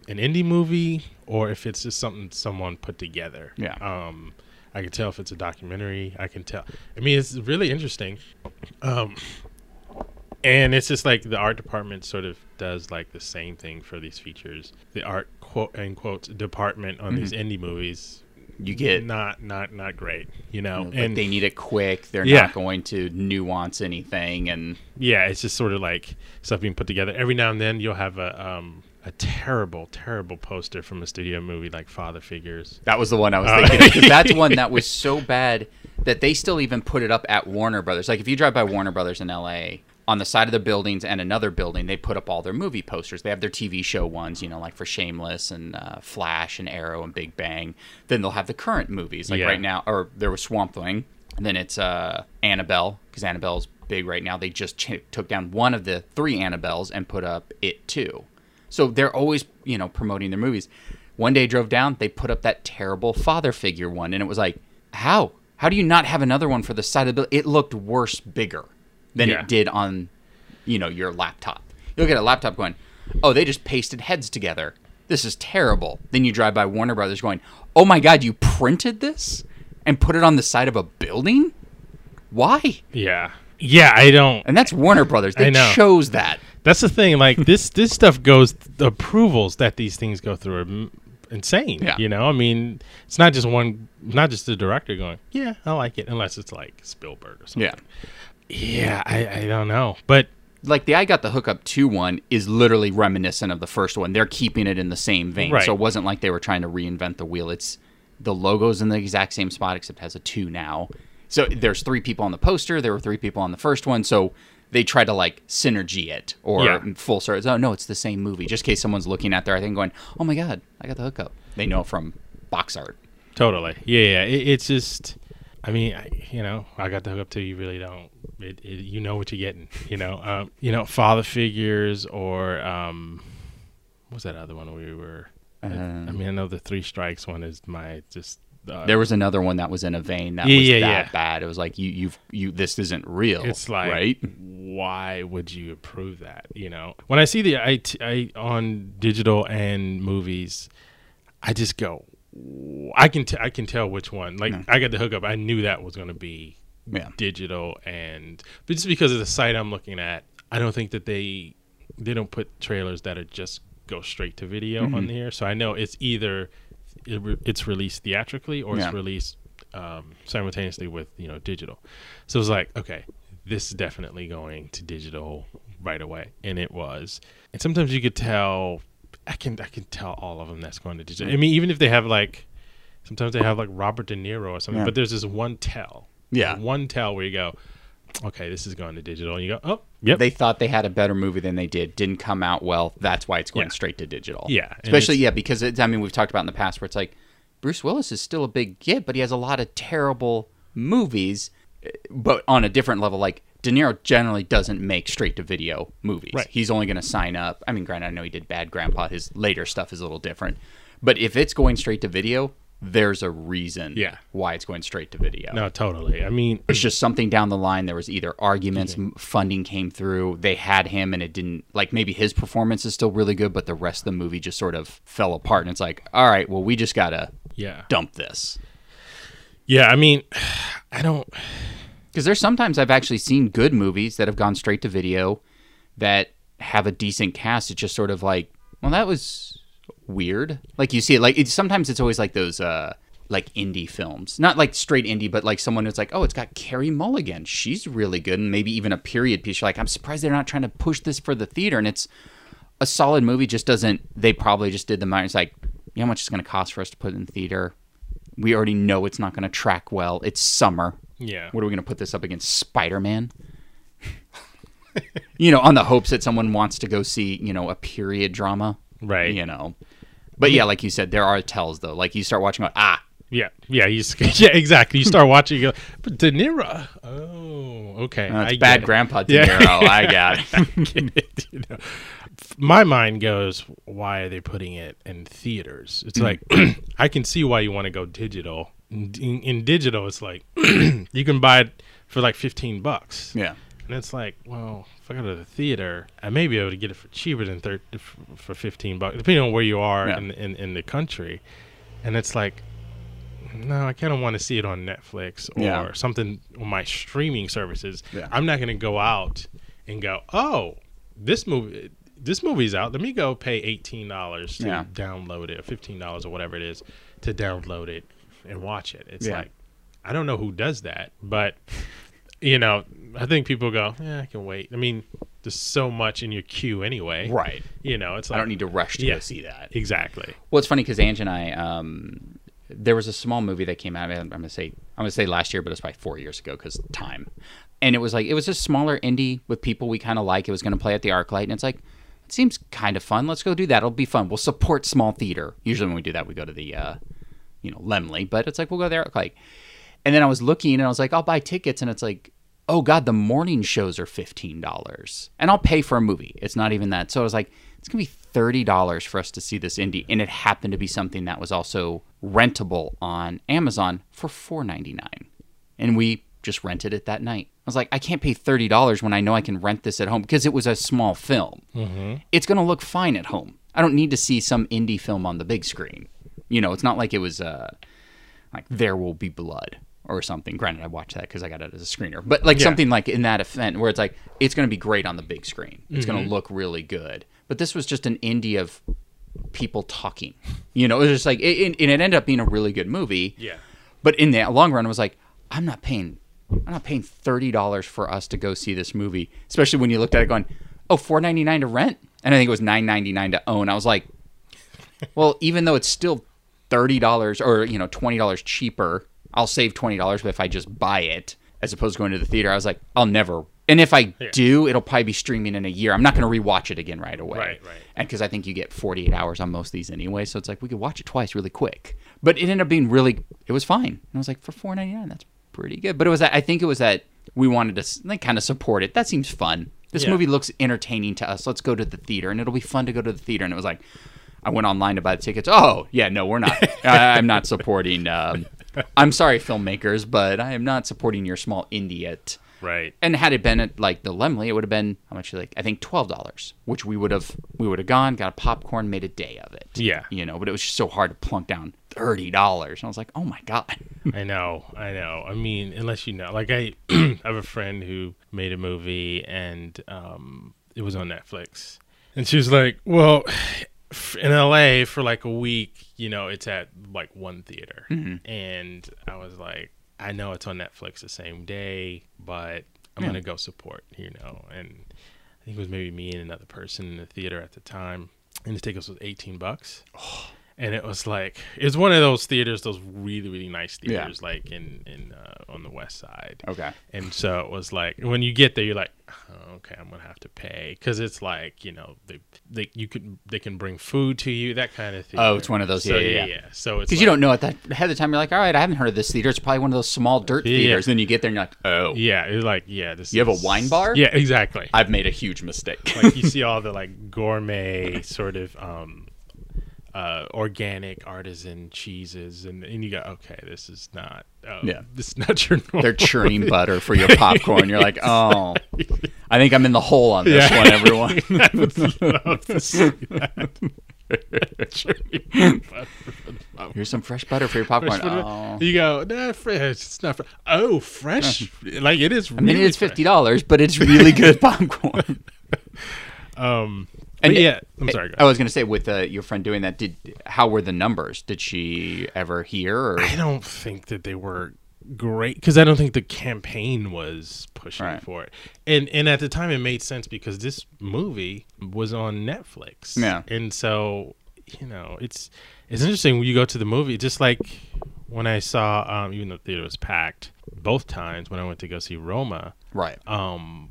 an indie movie or if it's just something someone put together. Yeah. Um, I can tell if it's a documentary. I can tell. I mean, it's really interesting. Um, and it's just like the art department sort of does like the same thing for these features. The art quote unquote department on these indie movies, You get not not not great, you know. like and they need it quick. They're Yeah. not going to nuance anything, and yeah, it's just sort of like stuff being put together. Every now and then you'll have a um a terrible terrible poster from a studio movie like Father Figures. That was the one I was Uh, thinking that's one that was so bad that they still even put it up at Warner Brothers. Like if you drive by Warner Brothers in LA, on the side of the buildings and another building, they put up all their movie posters. They have their TV show ones, you know, like for Shameless and uh, Flash and Arrow and Big Bang. Then they'll have the current movies, like Yeah. right now, or there was Swamp Thing. And then it's uh, Annabelle because Annabelle's big right now. They just ch- took down one of the three Annabelles and put up It Too. So they're always, you know, promoting their movies. One day I drove down, they put up that terrible father figure one, and it was like, how? How do you not have another one for the side of the building? It looked worse, bigger than Yeah. it did on, you know, your laptop. You look at a laptop going, oh, they just pasted heads together. This is terrible. Then you drive by Warner Brothers going, oh my God, you printed this and put it on the side of a building? Why? Yeah. Yeah, I don't And that's Warner Brothers. They chose that. That's the thing. Like this, this stuff goes. The approvals that these things go through are m- insane. Yeah. You know, I mean, it's not just one, not just the director going, "Yeah, I like it," unless it's like Spielberg or something. Yeah. Yeah, I, I don't know, but like the I got the hookup two one is literally reminiscent of the first one. They're keeping it in the same vein, Right. so it wasn't like they were trying to reinvent the wheel. It's the logo's in the exact same spot except has a two now. So there's three people on the poster. There were three people on the first one, so they try to like synergy it or Yeah. full service. Oh no, it's the same movie. Just in case someone's looking at their thing going, "Oh my god, I got the hookup." They know from box art. Totally. Yeah, yeah. It, it's just, I mean, I, you know, I got the hook up to you. Really don't. It, it, you know what you're getting. You know, um, you know, father figures or um, what's that other one we were? I Um, mean, I know the three strikes one is my just. Uh, There was another one that was in a vein that Yeah, was yeah, that yeah. bad. It was like you, you've, you. This isn't real. It's like, right. why would you approve that? You know, when I see the I, I on digital and movies, I just go, I can t- I can tell which one. Like I got the hookup. I knew that was going to be Yeah. digital, and but just because of the site I'm looking at, I don't think that they they don't put trailers that are just go straight to video Mm-hmm. on here. So I know it's either it re- it's released theatrically or Yeah. it's released um, simultaneously with you know digital. So it's like okay, this is definitely going to digital right away, and it was. And sometimes you could tell. I can I can tell all of them that's going to digital. I mm. mean, even if they have like, sometimes they have like Robert De Niro or something, Yeah. but there's this one tell. Yeah. one tell where you go, okay, this is going to digital, and you go, oh, yep, They thought they had a better movie than they did. Didn't come out well. That's why it's going Yeah. straight to digital. Yeah, Especially yeah, because it's, I mean we've talked about in the past where it's like Bruce Willis is still a big hit, but he has a lot of terrible movies, but on a different level. Like De Niro generally doesn't make straight to video movies. Right. He's only going to sign up. I mean, granted, I know he did Bad Grandpa. His later stuff is a little different, but if it's going straight to video, there's a reason. Yeah. why it's going straight to video. no, totally. I mean, It's just something down the line. There was either arguments, mm-hmm. m funding came through, they had him, and it didn't. Like maybe his performance is still really good, but the rest of the movie just sort of fell apart. And it's like, all right, well, we just gotta yeah, dump this yeah. I mean, I don't. because there's sometimes I've actually seen good movies that have gone straight to video that have a decent cast. It's just sort of like, well, that was weird. Like you see it, like it's sometimes it's always like those. uh like indie films, not like straight indie, but like someone who's like, oh, it's got Carey Mulligan. She's really good, and maybe even a period piece. You're like, I'm surprised they're not trying to push this for the theater, and it's a solid movie. Just doesn't. They probably just did the mind. It's like, you know how much it's going to cost for us to put in theater? We already know it's not going to track well. It's summer. Yeah, What are we going to put this up against? Spider Man? you know, on the hopes that someone wants to go see, you know, a period drama. right. You know. But yeah, like you said, there are tells though. Like you start watching, ah, Yeah, yeah. You s- yeah, exactly. You start watching, you go, but De Niro. Oh, okay. that's I bad grandpa De Yeah. I got it. I it, you know. My mind goes, why are they putting it in theaters? It's hmm. like I can see why you want to go digital. In, in, digital, it's like you can buy it for like fifteen bucks. yeah. And it's like, well, if I go to the theater, I may be able to get it for cheaper than thir- for fifteen bucks, depending on where you are Yeah. in, in in the country. And it's like, no, I kind of want to see it on Netflix or Yeah. something on my streaming services. Yeah. I'm not going to go out and go, oh, this movie. This movie's out. Let me go pay eighteen dollars to Yeah. download it, or fifteen dollars or whatever it is to download it and watch it. It's Yeah. like I don't know who does that, but you know, I think people go, yeah, I can wait. I mean, there's so much in your queue anyway. Right. You know, it's like I don't need to rush to Yeah. go see that. exactly. Well, it's funny because Ange and I, um, there was a small movie that came out. I'm gonna say, I'm gonna say last year, but it's probably four years ago because time. And it was like it was a smaller indie with people we kind of like. It was gonna play at the ArcLight, and it's like seems kind of fun. Let's go do that. It'll be fun. We'll support small theater. Usually when we do that, we go to the, uh, you know, Laemmle, but it's like we'll go there. Like, And then I was looking, and I was like, I'll buy tickets, and it's like. Oh God, the morning shows are fifteen dollars, and I'll pay for a movie. It's not even that. So I was like, it's gonna be thirty dollars for us to see this indie, and it happened to be something that was also rentable on Amazon for four ninety nine, and we just rented it that night. I was like, I can't pay thirty dollars when I know I can rent this at home because it was a small film. Mm-hmm. It's gonna look fine at home. I don't need to see some indie film on the big screen. You know, it's not like it was uh, like There Will Be Blood or something. Granted, I watched that because I got it as a screener, but like Yeah. something like in that event where it's like it's going to be great on the big screen. It's going to look really good. But this was just an indie of people talking. You know, it was just like, it, it, and it ended up being a really good movie. Yeah. But in the long run, I was like, I'm not paying, I'm not paying thirty dollars for us to go see this movie. Especially when you looked at it going, oh, four ninety nine to rent, and I think it was nine ninety nine to own. I was like, well, even though it's still thirty dollars or you know twenty dollars cheaper, I'll save twenty dollars. But if I just buy it as opposed to going to the theater, I was like, I'll never. And if I do, it'll probably be streaming in a year. I'm not going to rewatch it again right away. Right, right. And because I think you get 48 hours on most of these anyway, so it's like we could watch it twice really quick. but it ended up being really. It was fine. And I was like, for four ninety nine, that's pretty good. But it was. that- I think it was that we wanted to like kind of support it. That seems fun. This Yeah. movie looks entertaining to us. Let's go to the theater, and it'll be fun to go to the theater. And it was like, I went online to buy the tickets. Oh yeah, no, we're not. I, I'm not supporting. Um, I'm sorry, filmmakers, but I am not supporting your small indie at Right. and had it been at like the Laemmle, it would have been how much? Like I think twelve dollars, which we would have we would have gone, got a popcorn, made a day of it. Yeah. you know. But it was just so hard to plunk down thirty dollars, and I was like, oh my god. I know, I know. I mean, unless you know, like I have a friend who made a movie and um, it was on Netflix, and she was like, "Well, in LA for like a week, you know, it's at like one theater," and I was like, "I know it's on Netflix the same day, but I'm Yeah. gonna go support," you know, and I think it was maybe me and another person in the theater at the time, and the tickets was 18 bucks. Oh. And it was like it's one of those theaters, those really really nice Yeah. theaters, like in in uh, on the west side. Okay. And so it was like when you get there, you're like, oh, okay, I'm gonna have to pay because it's like you know they they you could they can bring food to you that kind of thing. Oh, it's one of those, So, yeah, yeah, yeah. So it's Because you don't know at that ahead of the time. You're like, all right, I haven't heard of this theater. It's probably one of those small dirt Yeah. theaters. Then you get there and you're like, oh, Yeah, it's like yeah. This You have a wine bar? Yeah, exactly. I've made a huge mistake. like you see all the like gourmet sort of um uh organic artisan cheeses and and you go okay this is not oh, Yeah. this is not your normal They're churning butter for your popcorn. You're like, oh, I think I'm in the hole on this Yeah. one, everyone. I would love to see that. Churning butter for the popcorn. Here's some fresh butter for your popcorn. Oh. You go, nah, fresh. It's not fresh. Oh, fresh. like it is. I mean, it's fifty dollars, but it's really good popcorn. Um, And and yeah, I'm sorry. I was going to say, with uh, your friend doing that, did how were the numbers? Did she ever hear? Or? I don't think that they were great because I don't think the campaign was pushing Right. for it. And and at the time it made sense because this movie was on Netflix. Yeah. And so, you know, it's it's interesting when you go to the movie just like when I saw um even though the theater was packed both times when I went to go see Roma, Right. um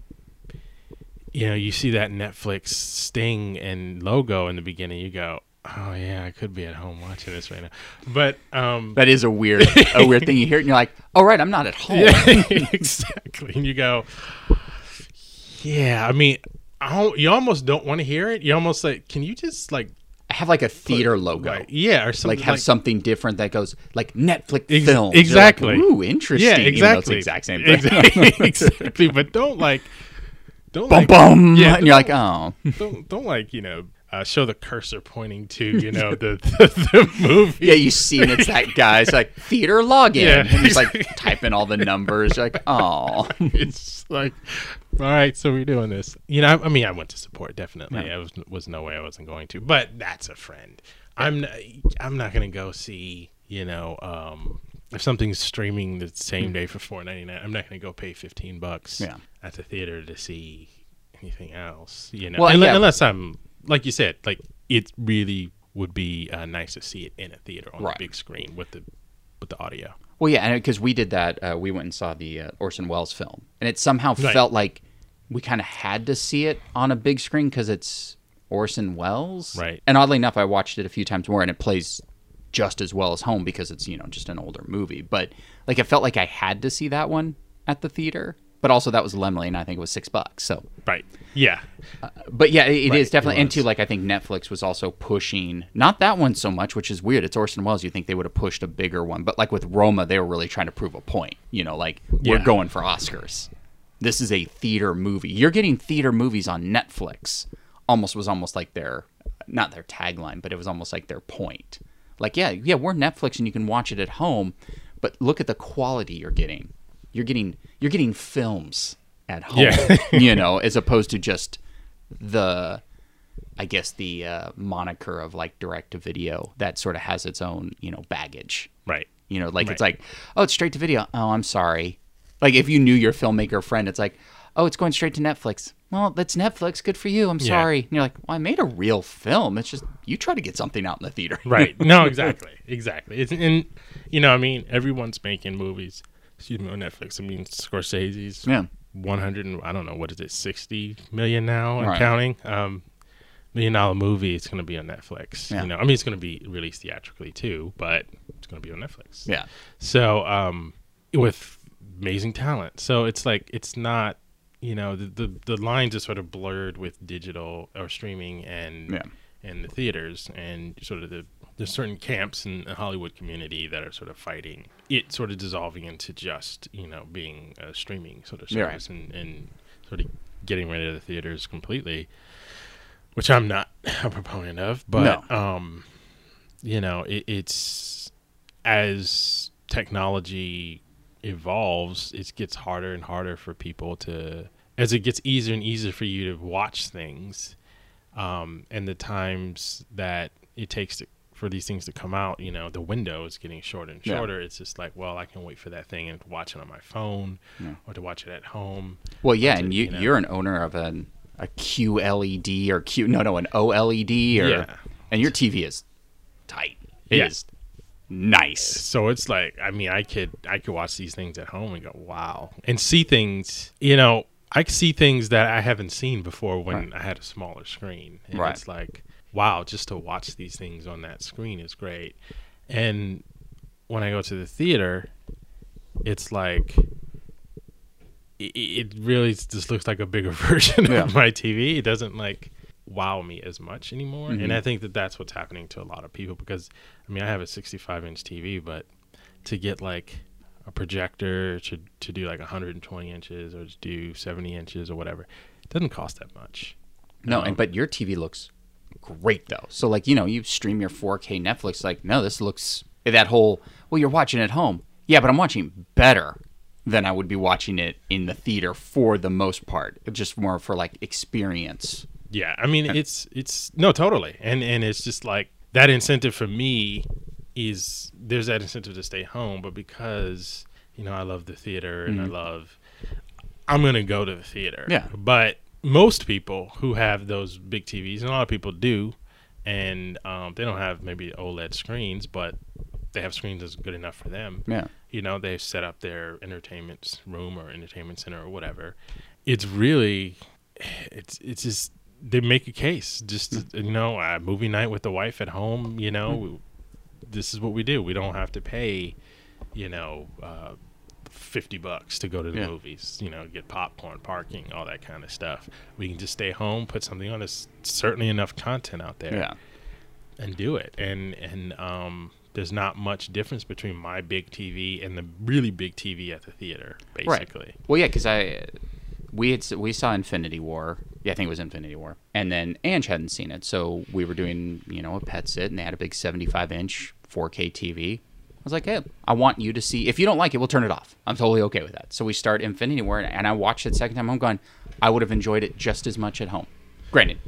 you know, you see that Netflix sting and logo in the beginning, you go, "Oh yeah, I could be at home watching this right now." But um That is a weird, a weird thing. You hear and you're like, "Oh, right, I'm not at home." Yeah, exactly. And you go, yeah. I mean, I don't, you almost don't want to hear it. You almost like, can you just like, Have like a theater logo, like yeah, or something like have something different that goes like Netflix Ex-. You're exactly. Like, Ooh, interesting. yeah, exactly, the exact same thing. Exactly, exactly. But don't like, don't Bum like, bum. Yeah, and you're like, oh, don't don't like you know. Uh, show the cursor pointing to you know the the, the movie. yeah. You see, and it's that guy's like theater login, Yeah. and he's like typing all the numbers. You're like, oh, it's like, all right, so we're doing this. You know, I, I mean, I went to support definitely. Yeah. I was was no way I wasn't going to, but that's a friend. I'm n- I'm not gonna go see. You know, um, if something's streaming the same day for four ninety nine, I'm not gonna go pay fifteen bucks Yeah. at the theater to see anything else. You know, Well, Unle- yeah. unless I'm like you said, like it really would be uh, nice to see it in a theater on Right. the big screen with the with the audio. Well, yeah, because we did that. Uh, we went and saw the uh, Orson Welles film, and it somehow Right. felt like we kind of had to see it on a big screen because it's Orson Welles. Right. And oddly enough, I watched it a few times more, and it plays just as well as home because it's you know just an older movie. But like, it felt like I had to see that one at the theater. But also, that was Laemmle, and I think it was six bucks. So, Right. Yeah. Uh, but yeah, it, it Right, is definitely. it And too, like I think Netflix was also pushing not that one so much, which is weird. It's Orson Welles. You think they would have pushed a bigger one, but like with Roma, they were really trying to prove a point. You know, like we're going for Oscars. This is a theater movie. You're getting theater movies on Netflix. Almost was almost like their not their tagline, but it was almost like their point. Like yeah, yeah, we're Netflix and you can watch it at home, but look at the quality you're getting. You're getting you're getting films at home. Yeah. you know, as opposed to just the I guess the uh, moniker of like direct to video that sort of has its own, you know, baggage. Right. You know, like it's like, oh, it's straight to video. Oh, I'm sorry. Like if you knew your filmmaker friend, it's like, oh, it's going straight to Netflix. Well, that's Netflix. Good for you. I'm Yeah. sorry. And you're like, well, I made a real film. It's just you try to get something out in the theater. right no exactly exactly it's and you know i mean everyone's making movies excuse me on netflix i mean scorsese's Yeah. 100 and i don't know what is it 60 million now and Right. counting um million dollar movie, it's going to be on Netflix. Yeah. You know, I mean, it's going to be released theatrically too, but it's going to be on Netflix. Yeah. So, um, with amazing talent, so it's like it's not, you know, the the, the lines are sort of blurred with digital or streaming and Yeah. and the theaters and sort of the there's certain camps in the Hollywood community that are sort of fighting it, sort of dissolving into just you know being a streaming sort of Yeah, service and and sort of getting rid of the theaters completely, which I'm not a proponent of, but um, you know, it, it's as technology evolves, it gets harder and harder for people to, as it gets easier and easier for you to watch things, um, and the times that it takes to, for these things to come out, you know, the window is getting shorter and Yeah. shorter. It's just like, well, I can wait for that thing and watch it on my phone Yeah. or to watch it at home. Well, yeah, to, and you, you know. you're an owner of an a QLED or Q no no an OLED or Yeah. and your TV is tight. It Yeah. is nice. So it's like, I mean, I could I could watch these things at home and go, wow, and see things. You know, I see things that I haven't seen before when I had a smaller screen. And Right. It's like, wow, just to watch these things on that screen is great. And when I go to the theater, it's like it, it really just looks like a bigger version Yeah. of my TV. It doesn't like wow me as much anymore. Mhm. And I think that that's what's happening to a lot of people because I mean, I have a 65 inch TV, but to get like a projector to to do like 120 inches or to do 70 inches or whatever, it doesn't cost that much. No, Um, and but your TV looks great though. So like you know you stream your 4K Netflix like no this looks that whole well you're watching at home yeah but I'm watching better than I would be watching it in the theater for the most part just more for like experience. Yeah, I mean it's it's no totally, and and it's just like that incentive for me is there's that incentive to stay home, but because you know I love the theater and I love, I'm gonna go to the theater. Yeah. but most people who have those big TVs, and a lot of people do, and um, they don't have maybe OLED screens, but they have screens that's good enough for them Yeah. you know they've set up their entertainment room or entertainment center or whatever it's really it's it's just they make a case just Mm. you know a movie night with the wife at home you know we, this is what we do we don't have to pay you know uh 50 bucks to go to the Yeah. movies you know get popcorn parking all that kind of stuff we can just stay home put something on there's certainly enough content out there Yeah. and do it. And and um, there's not much difference between my big TV and the really big TV at the theater, basically. Well, yeah, because I we had we saw Infinity War. Yeah, I think it was Infinity War, and then Ange hadn't seen it, so we were doing you know a pet sit, and they had a big 75 inch 4K TV. I was like, hey, I want you to see. If you don't like it, we'll turn it off. I'm totally okay with that. So we start Infinity War, and I watched it second time. I'm going, I would have enjoyed it just as much at home. Granted,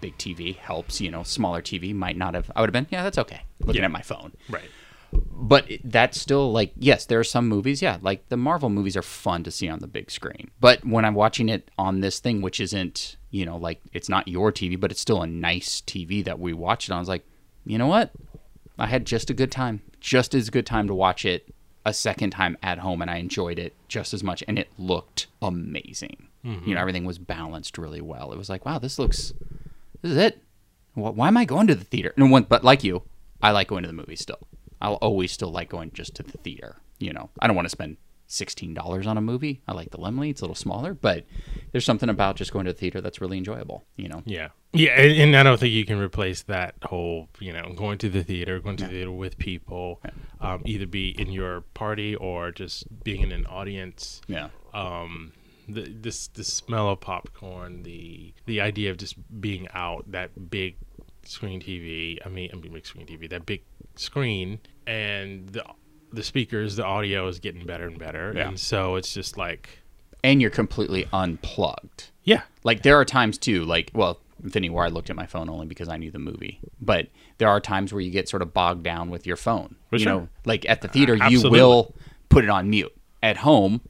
big TV helps. You know, smaller TV might not have. I would have been, yeah, that's okay. Looking Yeah. at my phone Right. But that's still like yes there are some movies yeah like the marvel movies are fun to see on the big screen. But when i'm watching it on this thing which isn't you know like it's not your tv but it's still a nice tv that we watch it on i was like you know what? I had just a good time just as good time to watch it a second time at home and i enjoyed it just as much and it looked amazing. Mm-hmm. You know everything was balanced really well. It was like wow this looks this is it. Why am I going to the theater? And one, but like you, I like going to the movies still. I'll always still like going just to the theater. You know, I don't want to spend sixteen dollars on a movie. I like the Laemmle; it's a little smaller, but there's something about just going to the theater that's really enjoyable. You know, Yeah. Yeah, and, and I don't think you can replace that whole, you know, going to the theater, going to the theater with people, um, either be in your party or just being in an audience. yeah, um the this the smell of popcorn the the idea of just being out that big screen TV I mean I mean big screen TV that big screen and the the speakers the audio is getting better and better Yeah. and so it's just like and you're completely unplugged. yeah Like there are times too, like well, Infinity War, I looked at my phone only because I knew the movie. But there are times where you get sort of bogged down with your phone. For you sure. know, like at the theater, uh, you will put it on mute. At home,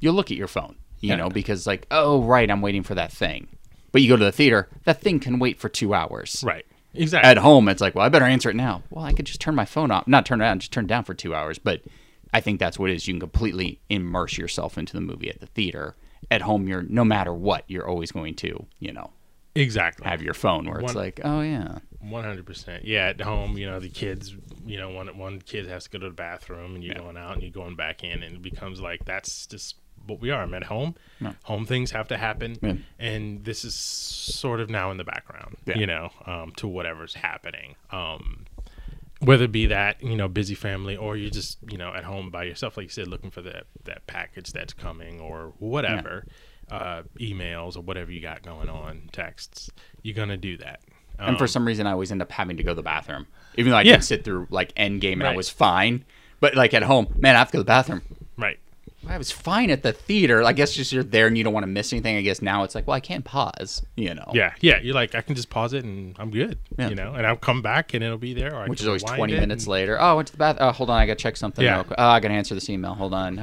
you'll look at your phone. You Yeah. know, because like, oh right, I'm waiting for that thing. But you go to the theater, that thing can wait for two hours. right exactly At home, it's like, well, I better answer it now. Well, I could just turn my phone off, not turn it on, just turn it down for two hours. But I think that's what it is. You can completely immerse yourself into the movie at the theater. At home, you're no matter what, you're always going to, you know, exactly have your phone where it's One- like, oh yeah, One hundred percent. Yeah, at home, you know, the kids, you know, one one kid has to go to the bathroom, and you're Yeah. going out and you're going back in, and it becomes like that's just what we are. I'm at home. Yeah. Home things have to happen, Yeah. and this is sort of now in the background, Yeah. you know, um, to whatever's happening. Um, whether it be that you know busy family or you're just you know at home by yourself, like you said, looking for that that package that's coming or whatever, uh, emails or whatever you got going on, texts, you're gonna do that. and for Um, some reason I always end up having to go to the bathroom, even though I Yeah. did sit through like Endgame and I was fine. But like at home, man, I have to go to the bathroom. right. I was fine at the theater. I guess just you're there and you don't want to miss anything. I guess now it's like, well, I can't pause. You know, Yeah, yeah. You're like, I can just pause it and I'm good. Yeah. You know, and I'll come back and it'll be there. Or I which is always 20 minutes and- later. Oh, I went to the bath. Oh, hold on. I got to check something. Yeah. real quick. Oh, I got to answer this email. Hold on. Oh,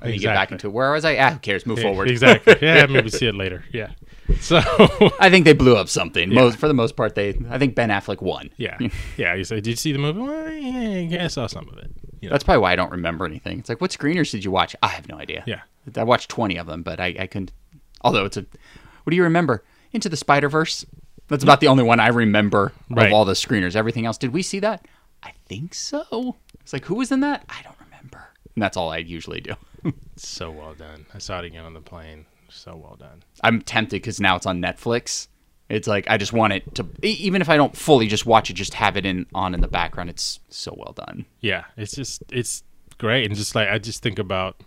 I need to get back Exactly. into it. Where was I? Ah, who cares? Move Yeah, forward. Exactly. Yeah, maybe see it later. Yeah. So, I think they blew up something. Most for the most part, they. I think Ben Affleck won. yeah, yeah. You say, did you see the movie? Well, yeah, yeah, I saw some of it. You know? That's probably why I don't remember anything. It's like, what screeners did you watch? I have no idea. Yeah. I watched 20 of them, but I, I couldn't. Although it's a. What do you remember? Into the Spider Verse. That's about the only one I remember Right. of all the screeners. Everything else, did we see that? I think so. It's like, who was in that? I don't remember. And that's all I usually do. So well done. I saw it again on the plane. So well done. I'm tempted because now it's on Netflix. It's like I just want it to, even if I don't fully just watch it, just have it in on in the background. It's so well done. Yeah, it's just it's great, and just like I just think about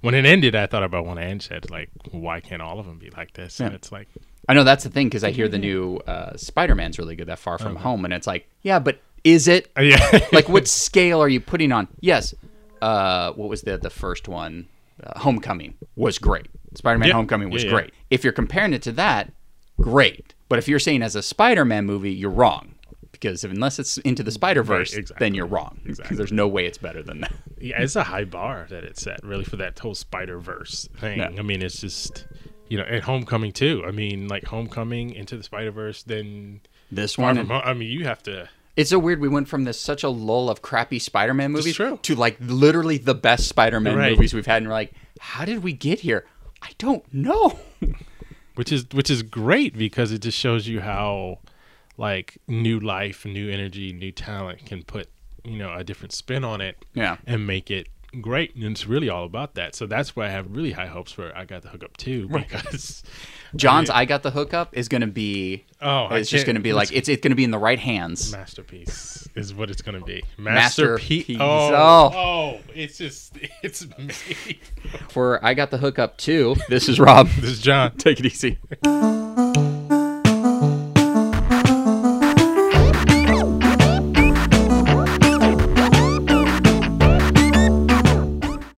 when it ended, I thought about when Ange said like, why can't all of them be like this? And it's like, I know that's the thing because I hear the new uh, Spider Man's really good. That Far From Uh-huh. Home, and it's like, yeah, but is it? yeah, like, what scale are you putting on? Yes. Uh, what was the the first one? Uh, Homecoming was great. Spider Man Yeah. Homecoming was Yeah, yeah. great. If you're comparing it to that, great. But if you're saying as a Spider Man movie, you're wrong. Because if, unless it's into the Spider Verse, Right, exactly. then you're wrong. Because Exactly. there's no way it's better than that. yeah, it's a high bar that it set really for that whole Spider Verse thing. I mean, it's just you know, at Homecoming too. I mean, like Homecoming into the Spider Verse, then This one, Home. I mean, you have to. It's so weird. We went from this such a lull of crappy Spider Man movies to like literally the best Spider Man Right. movies we've had. And we're like, how did we get here? I don't know. which is which is great because it just shows you how like new life new energy new talent can put you know a different spin on it Yeah. and make it great and it's really all about that so that's why i have really high hopes for i got the hook up too because John's I Got the Hookup is going to be. Oh, it's just going to be like it's it's going to be in the right hands. masterpiece is what it's going to be Masterpiece. masterpiece Oh. oh, oh it's just it's me For I Got the Hookup too. This is Rob. this is john Take it easy.